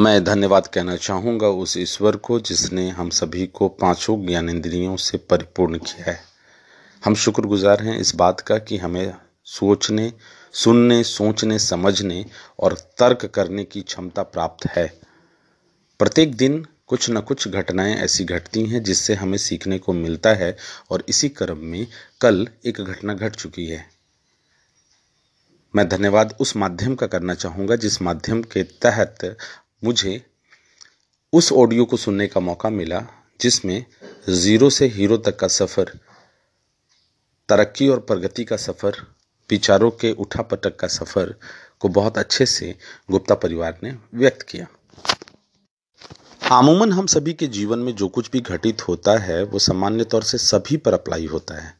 मैं धन्यवाद कहना चाहूँगा उस ईश्वर को जिसने हम सभी को पाँचों ज्ञानेंद्रियों से परिपूर्ण किया है। हम शुक्रगुजार हैं इस बात का कि हमें सोचने, सुनने, सोचने, समझने और तर्क करने की क्षमता प्राप्त है। प्रत्येक दिन कुछ न कुछ घटनाएँ ऐसी घटती हैं जिससे हमें सीखने को मिलता है और इसी क्रम में कल एक घटना घट चुकी है। मैं धन्यवाद उस माध्यम का करना चाहूँगा जिस माध्यम के तहत मुझे उस ऑडियो को सुनने का मौका मिला जिसमें ज़ीरो से हीरो तक का सफ़र, तरक्की और प्रगति का सफ़र, विचारों के उठा पटक का सफ़र को बहुत अच्छे से गुप्ता परिवार ने व्यक्त किया। आमूमन हम सभी के जीवन में जो कुछ भी घटित होता है, वो सामान्य तौर से सभी पर अप्लाई होता है।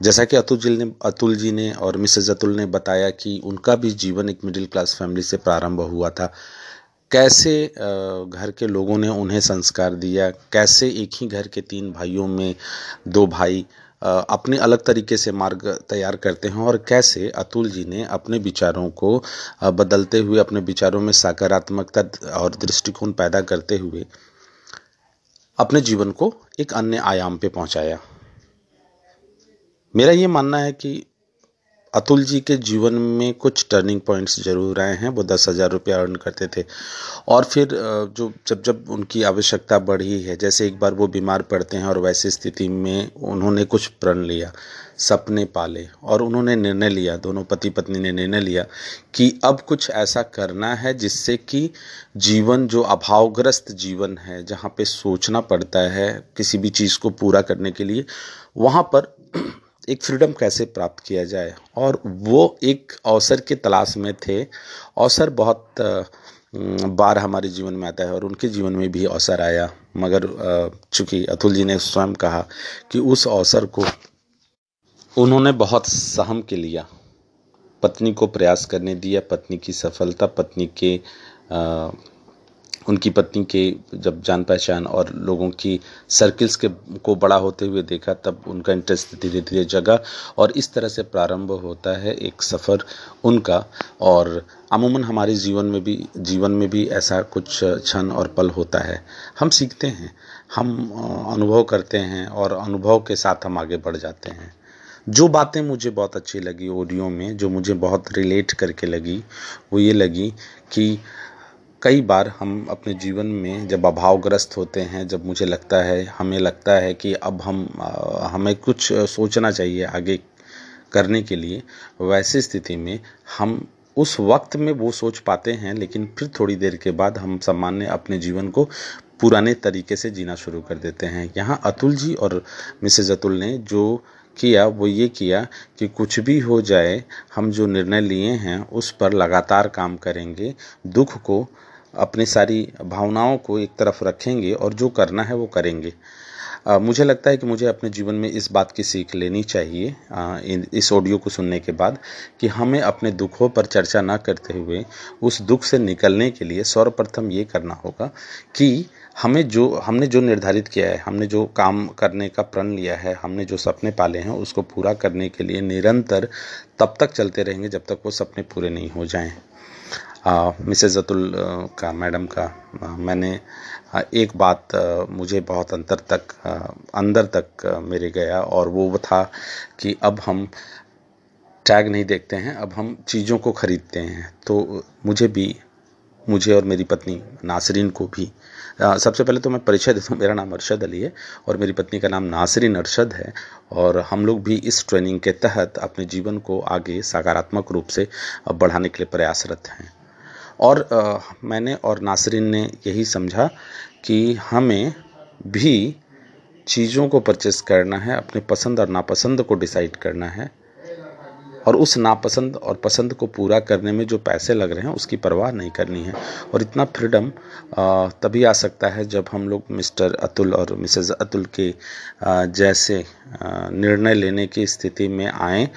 जैसा कि अतुल जी ने, अतुल जी ने और मिसेज अतुल ने बताया कि उनका भी जीवन एक मिडिल क्लास फैमिली से प्रारंभ हुआ था। कैसे घर के लोगों ने उन्हें संस्कार दिया? कैसे एक ही घर के तीन भाइयों में दो भाई अपने अलग तरीके से मार्ग तैयार करते हैं? और कैसे अतुल जी ने अपने विचारों को बदलते हुए, अपने विचारों में सकारात्मकता और दृष्टिकोण पैदा करते हुए अपने जीवन को एक अन्य आयाम पे पहुँचाया? मेरा ये मानना है कि अतुल जी के जीवन में कुछ टर्निंग पॉइंट्स ज़रूर आए हैं। वो दस हज़ार रुपये अर्न करते थे। और फिर जो जब जब उनकी आवश्यकता बढ़ी है, जैसे एक बार वो बीमार पड़ते हैं और वैसी स्थिति में उन्होंने कुछ प्रण लिया, सपने पाले और उन्होंने निर्णय लिया, दोनों पति पत्नी ने निर्णय लिया कि अब कुछ ऐसा करना है जिससे कि जीवन, जो अभावग्रस्त जीवन है, जहाँ पे सोचना पड़ता है किसी भी चीज़ को पूरा करने के लिए, वहाँ पर एक फ्रीडम कैसे प्राप्त किया जाए? और वो एक अवसर के तलाश में थे। अवसर बहुत बार हमारे जीवन में आता है और उनके जीवन में भी अवसर आया। मगर चूँकि अतुल जी ने स्वयं कहा कि उस अवसर को उन्होंने बहुत सहम के लिया। पत्नी को प्रयास करने दिया, पत्नी की सफलता, पत्नी के उनकी पत्नी के जब जान पहचान और लोगों की सर्किल्स के को बड़ा होते हुए देखा, तब उनका इंटरेस्ट धीरे धीरे जगा और इस तरह से प्रारंभ होता है एक सफ़र उनका। और अमूमन हमारे जीवन में भी, जीवन में भी ऐसा कुछ क्षण और पल होता है। हम सीखते हैं, हम अनुभव करते हैं और अनुभव के साथ हम आगे बढ़ जाते हैं। जो बातें मुझे बहुत अच्छी लगी ऑडियो में, जो मुझे बहुत रिलेट करके लगी, वो ये लगी कि कई बार हम अपने जीवन में जब अभावग्रस्त होते हैं, जब मुझे लगता है, हमें लगता है कि अब हम हमें कुछ सोचना चाहिए आगे करने के लिए, वैसी स्थिति में हम उस वक्त में वो सोच पाते हैं, लेकिन फिर थोड़ी देर के बाद हम सामान्य अपने जीवन को पुराने तरीके से जीना शुरू कर देते हैं। यहाँ अतुल जी और मिसेज अतुल ने जो किया, वो ये किया कि कुछ भी हो जाए, हम जो निर्णय लिए हैं, उस पर लगातार काम करेंगे, दुख को, अपनी सारी भावनाओं को एक तरफ़ रखेंगे और जो करना है वो करेंगे। मुझे लगता है कि मुझे अपने जीवन में इस बात की सीख लेनी चाहिए इस ऑडियो को सुनने के बाद, कि हमें अपने दुखों पर चर्चा ना करते हुए, उस दुख से निकलने के लिए सर्वप्रथम ये करना होगा कि हमें जो, हमने जो निर्धारित किया है, हमने जो काम करने का प्रण लिया है, हमने जो सपने पाले हैं, उसको पूरा करने के लिए निरंतर तब तक चलते रहेंगे जब तक वो सपने पूरे नहीं हो जाएँ। मिसेज अतुल का, मैडम का मैंने एक बात मुझे बहुत अंतर तक अंदर तक मेरे गया और वो था कि अब हम टैग नहीं देखते हैं, अब हम चीज़ों को ख़रीदते हैं। तो मुझे भी, मुझे और मेरी पत्नी नासरीन को भी सबसे पहले तो मैं परिचय देता हूँ, मेरा नाम अरशद अली है और मेरी पत्नी का नाम नासरीन अरशद है और हम लोग भी इस ट्रेनिंग के तहत अपने जीवन को आगे सकारात्मक रूप से बढ़ाने के लिए प्रयासरत हैं। और मैंने और नासरीन ने यही समझा कि हमें भी चीज़ों को परचेस करना है, अपने पसंद और नापसंद को डिसाइड करना है और उस नापसंद और पसंद को पूरा करने में जो पैसे लग रहे हैं उसकी परवाह नहीं करनी है। और इतना फ्रीडम तभी आ सकता है जब हम लोग मिस्टर अतुल और मिसेज अतुल के जैसे निर्णय लेने की स्थिति में आएँ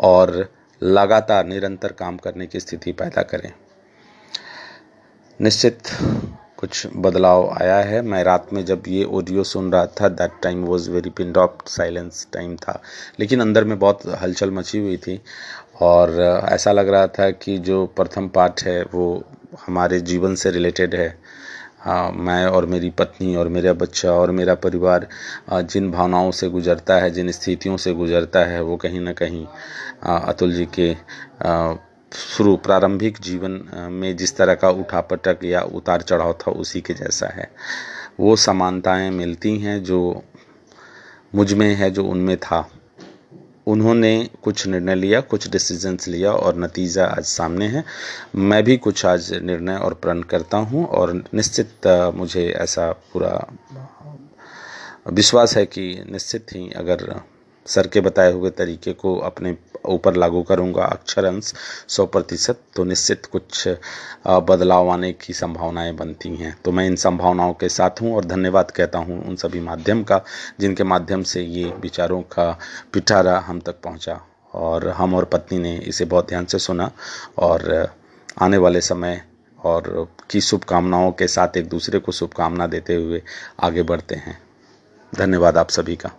और लगातार निरंतर काम करने की स्थिति पैदा करें। निश्चित कुछ बदलाव आया है। मैं रात में जब ये ऑडियो सुन रहा था that time was very pin drop silence time था। लेकिन अंदर में बहुत हलचल मची हुई थी और ऐसा लग रहा था कि जो प्रथम पाठ है, वो हमारे जीवन से रिलेटेड है। हाँ मैं और मेरी पत्नी और मेरा बच्चा और मेरा परिवार जिन भावनाओं से गुजरता है, जिन स्थितियों से गुजरता है, वो कहीं ना कहीं अतुल जी के शुरू प्रारंभिक जीवन में जिस तरह का उठापटक या उतार चढ़ाव था उसी के जैसा है। वो समानताएँ मिलती हैं जो मुझमें है, जो उनमें था। उन्होंने कुछ निर्णय लिया, कुछ डिसीजंस लिया और नतीजा आज सामने है। मैं भी कुछ आज निर्णय और प्रण करता हूँ और निश्चित मुझे ऐसा पूरा विश्वास है कि निश्चित ही अगर सर के बताए हुए तरीके को अपने ऊपर लागू करूँगा। अक्षर अंश सौ प्रतिशत तो निश्चित कुछ बदलाव आने की संभावनाएँ बनती हैं। तो मैं इन संभावनाओं के साथ हूँ और धन्यवाद कहता हूँ उन सभी माध्यम का, जिनके माध्यम से ये विचारों का पिटारा हम तक पहुँचा। और हम और पत्नी ने इसे बहुत ध्यान से सुना और आने वाले समय और की शुभकामनाओं के साथ एक दूसरे को शुभकामना देते हुए आगे बढ़ते हैं। धन्यवाद आप सभी का।